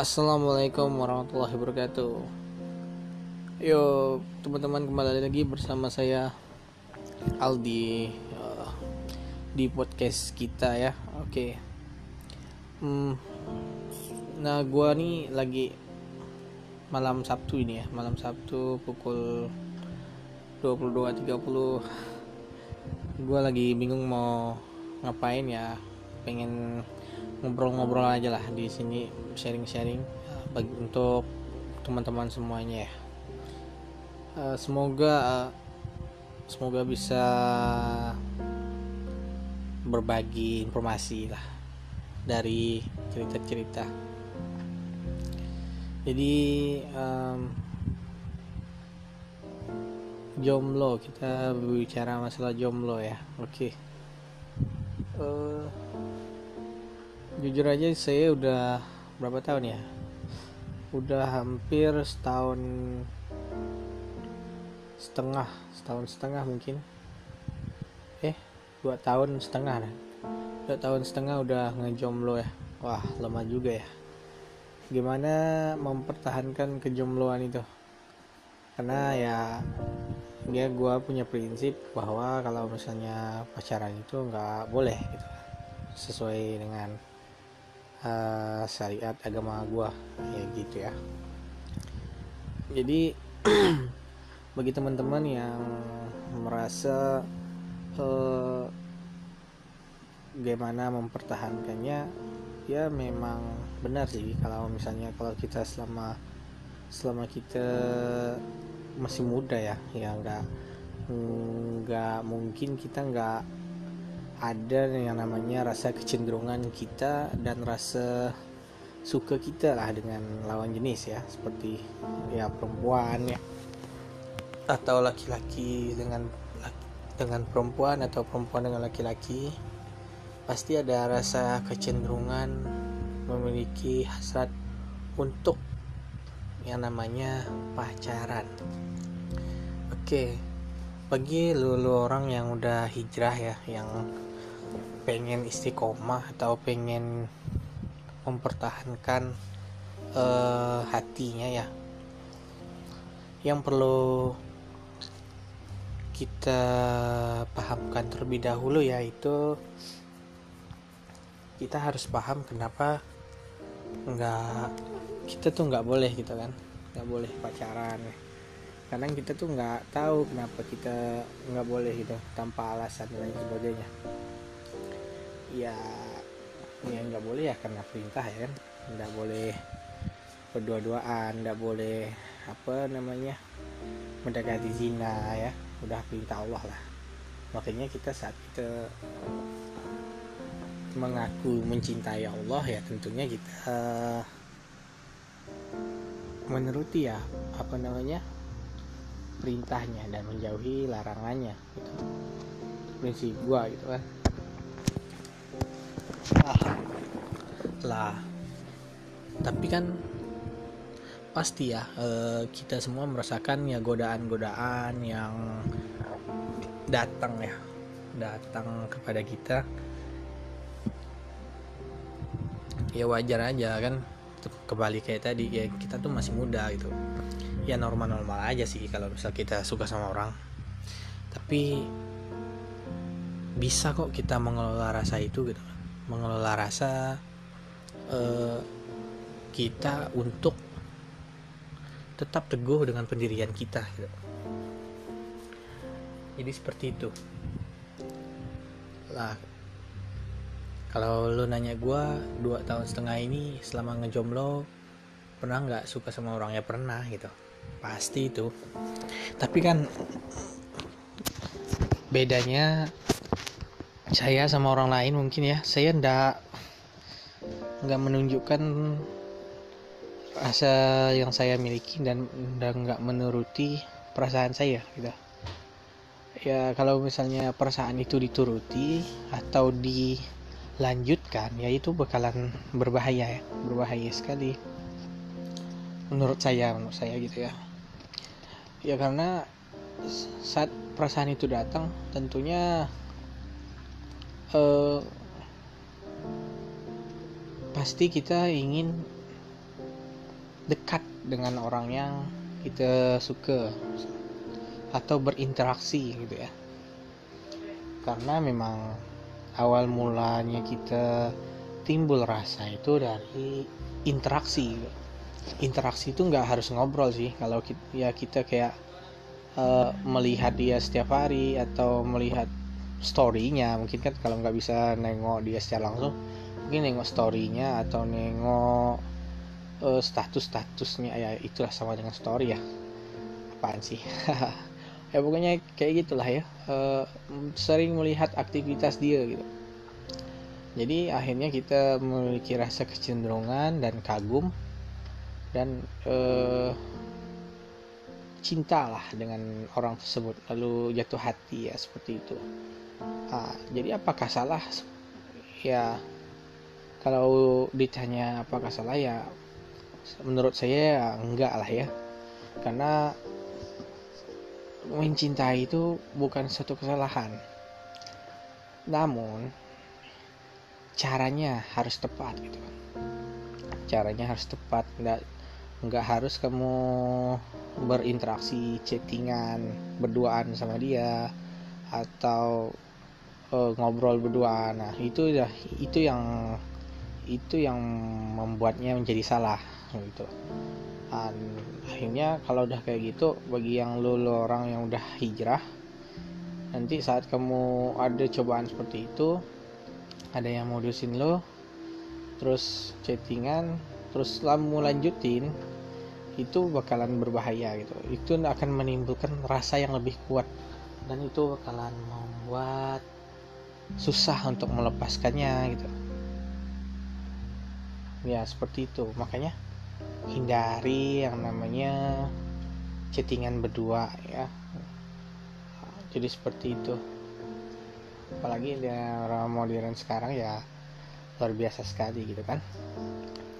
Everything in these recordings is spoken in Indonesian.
Assalamualaikum warahmatullahi wabarakatuh. Yo teman-teman kembali lagi bersama saya Aldi uh, di podcast kita ya. Oke. Hmm, nah gua nih lagi malam Sabtu ini ya, malam Sabtu pukul 22.30 gua lagi bingung mau ngapain ya pengen ngobrol-ngobrol aja lah di sini sharing-sharing bagi untuk teman-teman semuanya ya. Uh, semoga semoga bisa berbagi informasi lah dari cerita-cerita. Jadi um, jomblo kita bicara masalah jomblo ya. Oke. Okay. Uh, jujur aja saya udah berapa tahun ya? Udah hampir setahun setengah setahun setengah mungkin. Eh dua tahun setengah nah. dua tahun setengah udah ngejomblo ya. Wah lama juga ya. Gimana mempertahankan kejombloan itu? Karena ya dia gue punya prinsip bahwa kalau misalnya pacaran itu nggak boleh gitu. Sesuai dengan uh, syariat agama gua ya gitu ya. Jadi bagi teman-teman yang merasa uh, gimana mempertahankannya ya memang benar sih kalau misalnya kalau kita selama selama kita masih muda ya ya nggak nggak mungkin kita nggak ada yang namanya rasa kecenderungan kita dan rasa suka kita lah dengan lawan jenis ya. Seperti ya perempuan ya. Atau laki-laki dengan dengan perempuan atau perempuan dengan laki-laki pasti ada rasa kecenderungan memiliki hasrat untuk yang namanya pacaran. Oke bagi lulu orang yang udah hijrah ya yang pengen istiqomah atau pengen mempertahankan uh, hatinya ya. Yang perlu kita pahamkan terlebih dahulu yaitu kita harus paham kenapa nggak kita tuh nggak boleh gitu kan. Nggak boleh pacaran. Karena kita tuh nggak tahu kenapa kita nggak boleh gitu tanpa alasan dan lain sebagainya ya ya nggak boleh ya karena perintah ya kan. Nggak boleh berdua-duaan nggak boleh apa namanya mendekati zina ya. Udah perintah Allah lah. Makanya kita saat kita mengaku mencintai Allah ya tentunya kita menuruti ya apa namanya perintahnya dan menjauhi larangannya gitu. Prinsip gua gitu kan lah. Lah. Tapi kan pasti ya eh, kita semua merasakan ya godaan-godaan yang datang ya datang kepada kita. Ya wajar aja kan kembali kayak tadi ya kita tuh masih muda gitu. Ya normal-normal aja sih kalau misal kita suka sama orang. Tapi bisa kok kita mengelola rasa itu gitu mengelola rasa uh, kita untuk tetap teguh dengan pendirian kita gitu. jadi seperti itu. Lah kalau lu nanya gue dua tahun setengah ini selama ngejomblo pernah nggak suka sama orang? Ya pernah gitu. Pasti itu. Tapi kan bedanya saya sama orang lain mungkin ya. Saya ndak nggak menunjukkan rasa yang saya miliki dan nggak menuruti perasaan saya gitu. Ya kalau misalnya perasaan itu dituruti atau dilanjutkan ya itu bakalan berbahaya ya. Berbahaya sekali. Menurut saya menurut saya gitu ya. Ya karena saat perasaan itu datang tentunya eh, pasti kita ingin dekat dengan orang yang kita suka atau berinteraksi gitu ya. Karena memang awal mulanya kita timbul rasa itu dari interaksi. Interaksi itu nggak harus ngobrol sih. Kalau kita, ya kita kayak uh, melihat dia setiap hari atau melihat storynya. Mungkin kan kalau nggak bisa nengok dia secara langsung mungkin nengok storynya atau nengok uh, status statusnya ya itulah sama dengan story ya. Apaan sih? Ya pokoknya kayak gitulah ya. Uh, sering melihat aktivitas dia gitu. Jadi akhirnya kita memiliki rasa kecenderungan dan kagum dan uh, cinta lah dengan orang tersebut. Lalu jatuh hati ya seperti itu jadi apakah salah? Ya kalau ditanya apakah salah ya menurut saya ya enggak lah ya. Karena mencintai itu bukan suatu kesalahan. Namun caranya harus tepat gitu. Caranya harus tepat nggak nggak harus kamu berinteraksi chattingan berduaan sama dia atau uh, ngobrol berdua nah itu ya itu yang itu yang membuatnya menjadi salah gitu. Dan akhirnya kalau udah kayak gitu bagi yang lo, lo orang yang udah hijrah nanti saat kamu ada cobaan seperti itu ada yang modusin lo terus chattingan terus kamu lanjutin itu bakalan berbahaya gitu. Itu akan menimbulkan rasa yang lebih kuat dan itu bakalan membuat susah untuk melepaskannya gitu. Ya seperti itu. Makanya hindari yang namanya chattingan berdua ya. Jadi seperti itu. Apalagi di orang modern sekarang ya luar biasa sekali gitu kan.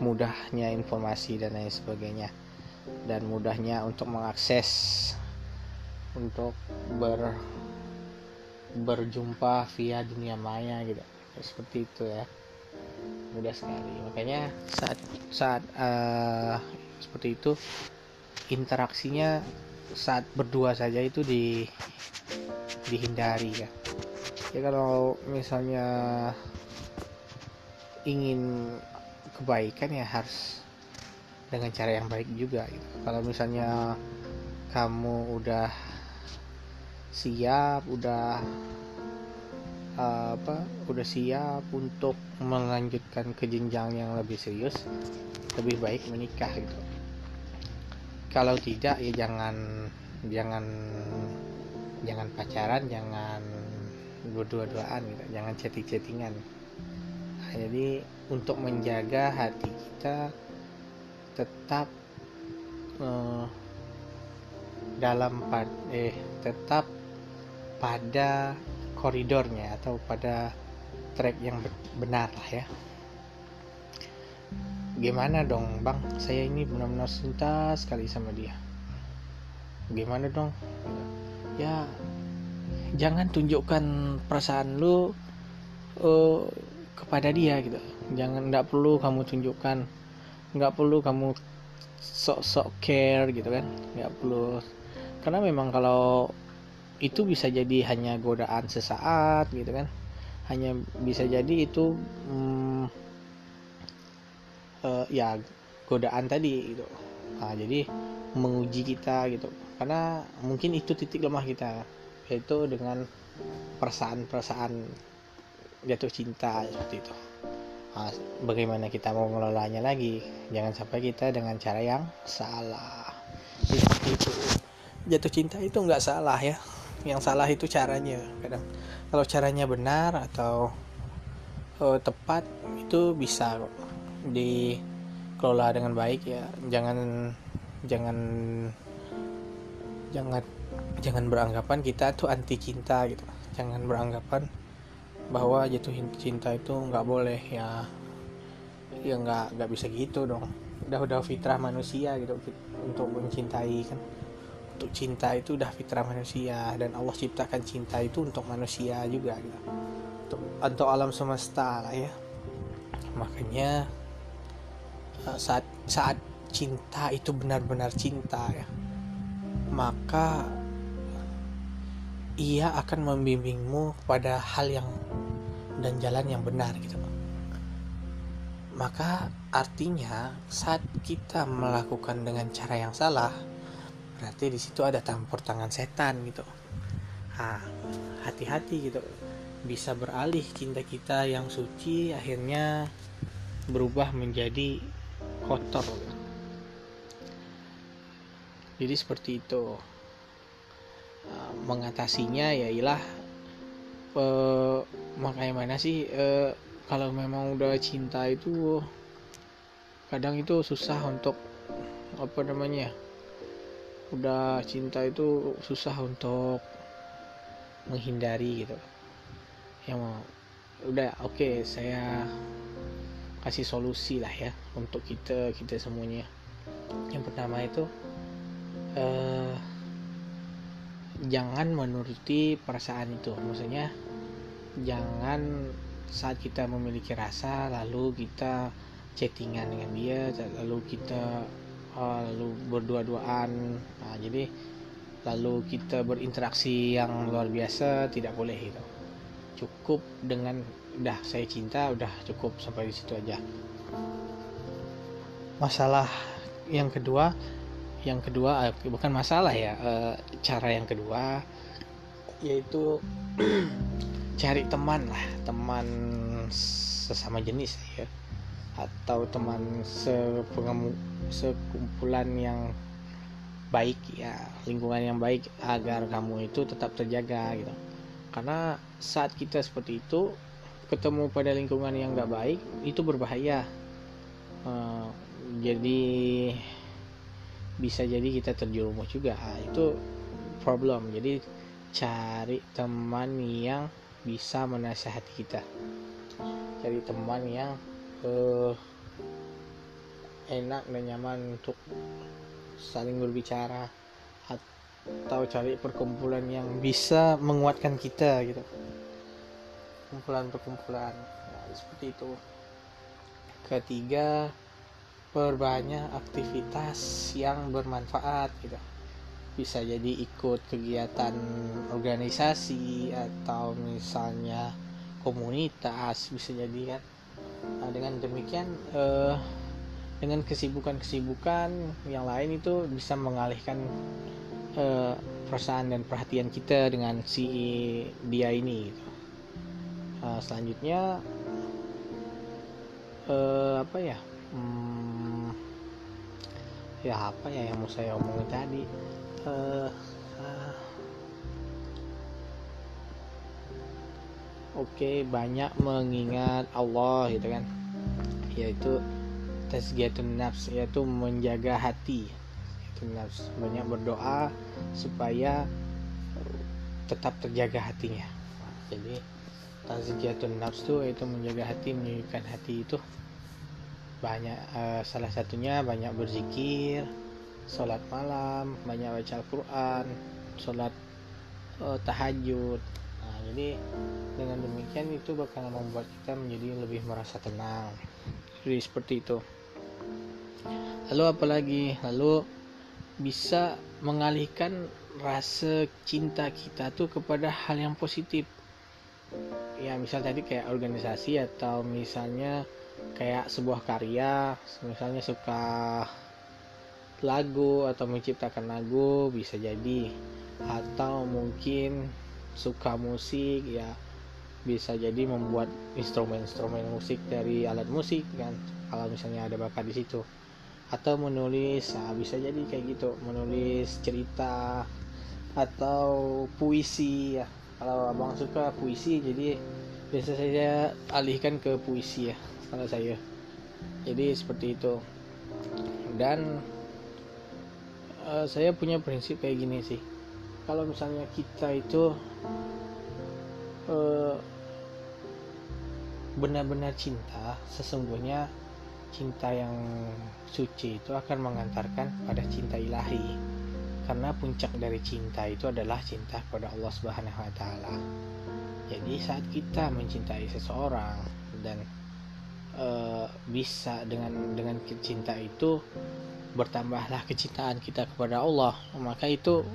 Mudahnya informasi dan lain sebagainya. Dan mudahnya untuk mengakses untuk ber berjumpa via dunia maya gitu. Seperti itu ya. Mudah sekali. Makanya saat saat uh, seperti itu interaksinya saat berdua saja itu di dihindari ya. Ya kalau misalnya ingin kebaikan ya harus dengan cara yang baik juga gitu. kalau misalnya kamu udah siap udah apa udah siap untuk melanjutkan ke jenjang yang lebih serius lebih baik menikah gitu. Kalau tidak ya jangan jangan jangan pacaran jangan berdua-duaan gitu jangan chatting-chattingan. Nah, jadi untuk menjaga hati kita tetap uh, dalam pad eh tetap pada koridornya atau pada track yang benar lah ya. Gimana dong bang? Saya ini benar-benar cinta sekali sama dia. Gimana dong? Ya jangan tunjukkan perasaan lu uh, kepada dia gitu. Jangan nggak perlu kamu tunjukkan. Nggak perlu kamu sok-sok care gitu kan. Nggak perlu. Karena memang kalau itu bisa jadi hanya godaan sesaat gitu kan. Hanya bisa jadi itu hmm, uh, ya godaan tadi gitu. Nah, jadi menguji kita gitu. Karena mungkin itu titik lemah kita yaitu dengan perasaan-perasaan jatuh cinta seperti itu. Nah, bagaimana kita mau mengelolanya lagi? Jangan sampai kita dengan cara yang salah. Jatuh cinta itu nggak salah ya yang salah itu caranya. Kadang kalau caranya benar atau uh, tepat itu bisa dikelola dengan baik ya. Jangan jangan jangan jangan beranggapan kita tuh anti cinta gitu. Jangan beranggapan bahwa jatuh cinta itu nggak boleh ya. Ya nggak nggak bisa gitu dong. Udah udah fitrah manusia gitu untuk mencintai kan untuk cinta itu udah fitrah manusia dan Allah ciptakan cinta itu untuk manusia juga gitu. Untuk, untuk alam semesta lah ya. Makanya eh, saat saat cinta itu benar-benar cinta ya maka ia akan membimbingmu pada hal yang dan jalan yang benar gitu. Maka artinya saat kita melakukan dengan cara yang salah berarti di situ ada campur tangan setan gitu. Ah hati-hati gitu. Bisa beralih cinta kita yang suci akhirnya berubah menjadi kotor. Jadi seperti itu. Uh, mengatasinya ya ilah uh, makanya mana sih uh, kalau memang udah cinta itu kadang itu susah untuk apa namanya udah cinta itu susah untuk menghindari gitu. Yang mau udah oke okay, saya kasih solusi lah ya untuk kita kita semuanya. Yang pertama itu eh, jangan menuruti perasaan itu. Maksudnya jangan saat kita memiliki rasa lalu kita chattingan dengan dia lalu kita lalu berdua-duaan. Nah, jadi lalu kita berinteraksi yang luar biasa tidak boleh itu cukup dengan udah saya cinta udah cukup sampai di situ aja. Masalah yang kedua yang kedua eh, bukan masalah ya uh, cara yang kedua yaitu cari teman lah teman sesama jenis ya atau teman sepengemu sekumpulan yang baik ya lingkungan yang baik agar kamu itu tetap terjaga gitu. Karena saat kita seperti itu ketemu pada lingkungan yang nggak baik itu berbahaya. Uh, jadi bisa jadi kita terjerumus juga. Nah, itu problem. Jadi cari teman yang bisa menasihati kita. Cari teman yang uh, enak dan nyaman untuk saling berbicara atau cari perkumpulan yang bisa menguatkan kita gitu. Kumpulan-perkumpulan. Ya, seperti itu. Ketiga perbanyak aktivitas yang bermanfaat gitu. Bisa jadi ikut kegiatan organisasi atau misalnya komunitas bisa jadi kan. Nah, dengan demikian eh, dengan kesibukan-kesibukan yang lain itu bisa mengalihkan eh, perasaan dan perhatian kita dengan si dia ini gitu. nah, selanjutnya eh, apa ya? Hmm, ya apa ya yang mau saya omongin tadi? Uh, uh, oke okay, banyak mengingat Allah gitu kan. Yaitu tasgiyatun nafs yaitu menjaga hati. Nafs banyak berdoa supaya tetap terjaga hatinya. Jadi tasgiyatun nafs itu itu menjaga hati menyucikan hati itu. Banyak uh, salah satunya banyak berzikir sholat malam banyak baca Al-Quran sholat uh, tahajud. Nah, jadi dengan demikian itu bakal membuat kita menjadi lebih merasa tenang jadi seperti itu. Lalu apalagi lalu bisa mengalihkan rasa cinta kita tuh kepada hal yang positif. Ya misal tadi kayak organisasi atau misalnya kayak sebuah karya misalnya suka lagu atau menciptakan lagu bisa jadi. Atau mungkin suka musik ya bisa jadi membuat instrumen-instrumen musik dari alat musik kan? Kalau misalnya ada bakat di situ. Atau menulis nah bisa jadi kayak gitu. Menulis cerita atau puisi ya. Kalau abang suka puisi jadi biasa saya alihkan ke puisi ya kalau saya. Jadi seperti itu. Dan uh, saya punya prinsip kayak gini sih. Kalau misalnya kita itu uh, benar-benar cinta sesungguhnya cinta yang suci itu akan mengantarkan pada cinta ilahi karena puncak dari cinta itu adalah cinta kepada Allah Subhanahu wa taala. Jadi saat kita mencintai seseorang dan e, bisa dengan dengan cinta itu bertambahlah kecintaan kita kepada Allah maka itu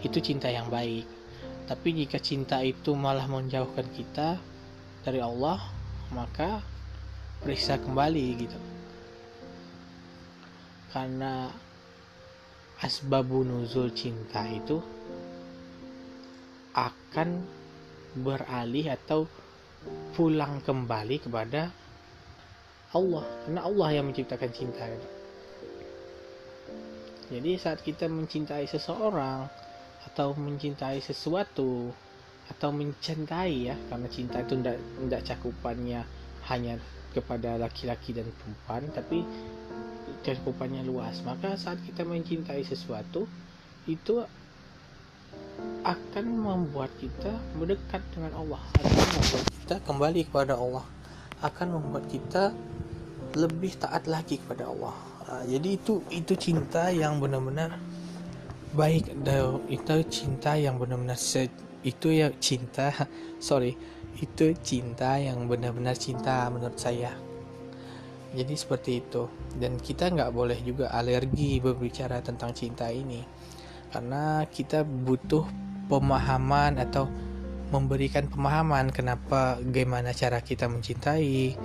itu cinta yang baik tapi jika cinta itu malah menjauhkan kita dari Allah maka periksa kembali gitu karena asbabun nuzul cinta itu akan beralih atau pulang kembali kepada Allah karena Allah yang menciptakan cinta itu. Jadi saat kita mencintai seseorang atau mencintai sesuatu atau mencintai ya karena cinta itu tidak tidak cakupannya hanya kepada laki-laki dan perempuan tapi cakupannya luas. Maka saat kita mencintai sesuatu itu akan membuat kita mendekat dengan Allah. Akan membuat kita kembali kepada Allah. Akan membuat kita lebih taat lagi kepada Allah. Nah, jadi itu itu cinta yang benar-benar baik. Itu cinta yang benar-benar itu ya cinta. Sorry itu cinta yang benar-benar cinta menurut saya. Jadi seperti itu. Dan kita nggak boleh juga alergi berbicara tentang cinta ini. Karena kita butuh pemahaman atau memberikan pemahaman kenapa bagaimana cara kita mencintai.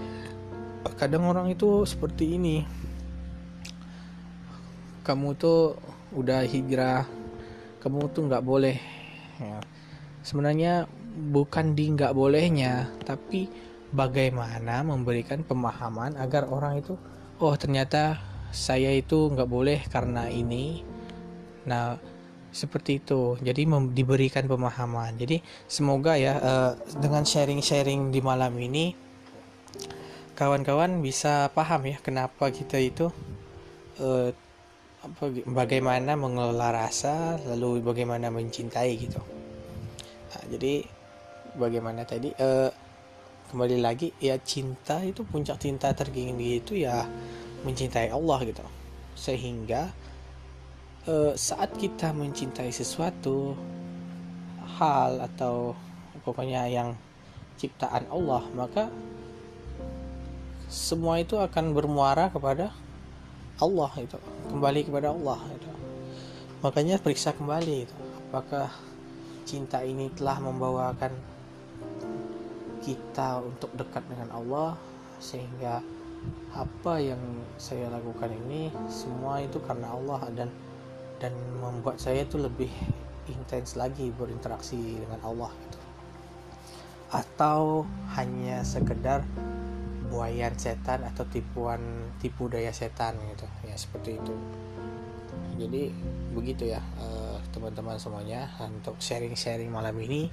Kadang orang itu seperti ini. Kamu tuh udah hijrah. Kamu tuh nggak boleh ya. Sebenarnya bukan di nggak bolehnya tapi bagaimana memberikan pemahaman agar orang itu oh ternyata saya itu nggak boleh karena ini. Nah seperti itu. Jadi diberikan pemahaman. Jadi semoga ya uh, dengan sharing-sharing di malam ini kawan-kawan bisa paham ya kenapa kita itu uh, bagaimana mengelola rasa lalu bagaimana mencintai gitu nah, jadi bagaimana tadi uh, kembali lagi ya cinta itu puncak cinta tertinggi itu ya mencintai Allah gitu. Sehingga uh, saat kita mencintai sesuatu hal atau pokoknya yang ciptaan Allah maka semua itu akan bermuara kepada Allah itu kembali kepada Allah itu makanya periksa kembali itu apakah cinta ini telah membawakan kita untuk dekat dengan Allah sehingga apa yang saya lakukan ini semua itu karena Allah dan dan membuat saya itu lebih intens lagi berinteraksi dengan Allah gitu. atau hanya sekedar buayan setan atau tipuan tipu daya setan gitu ya seperti itu jadi begitu ya uh, teman-teman semuanya untuk sharing-sharing malam ini.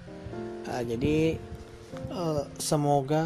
Uh, jadi uh, semoga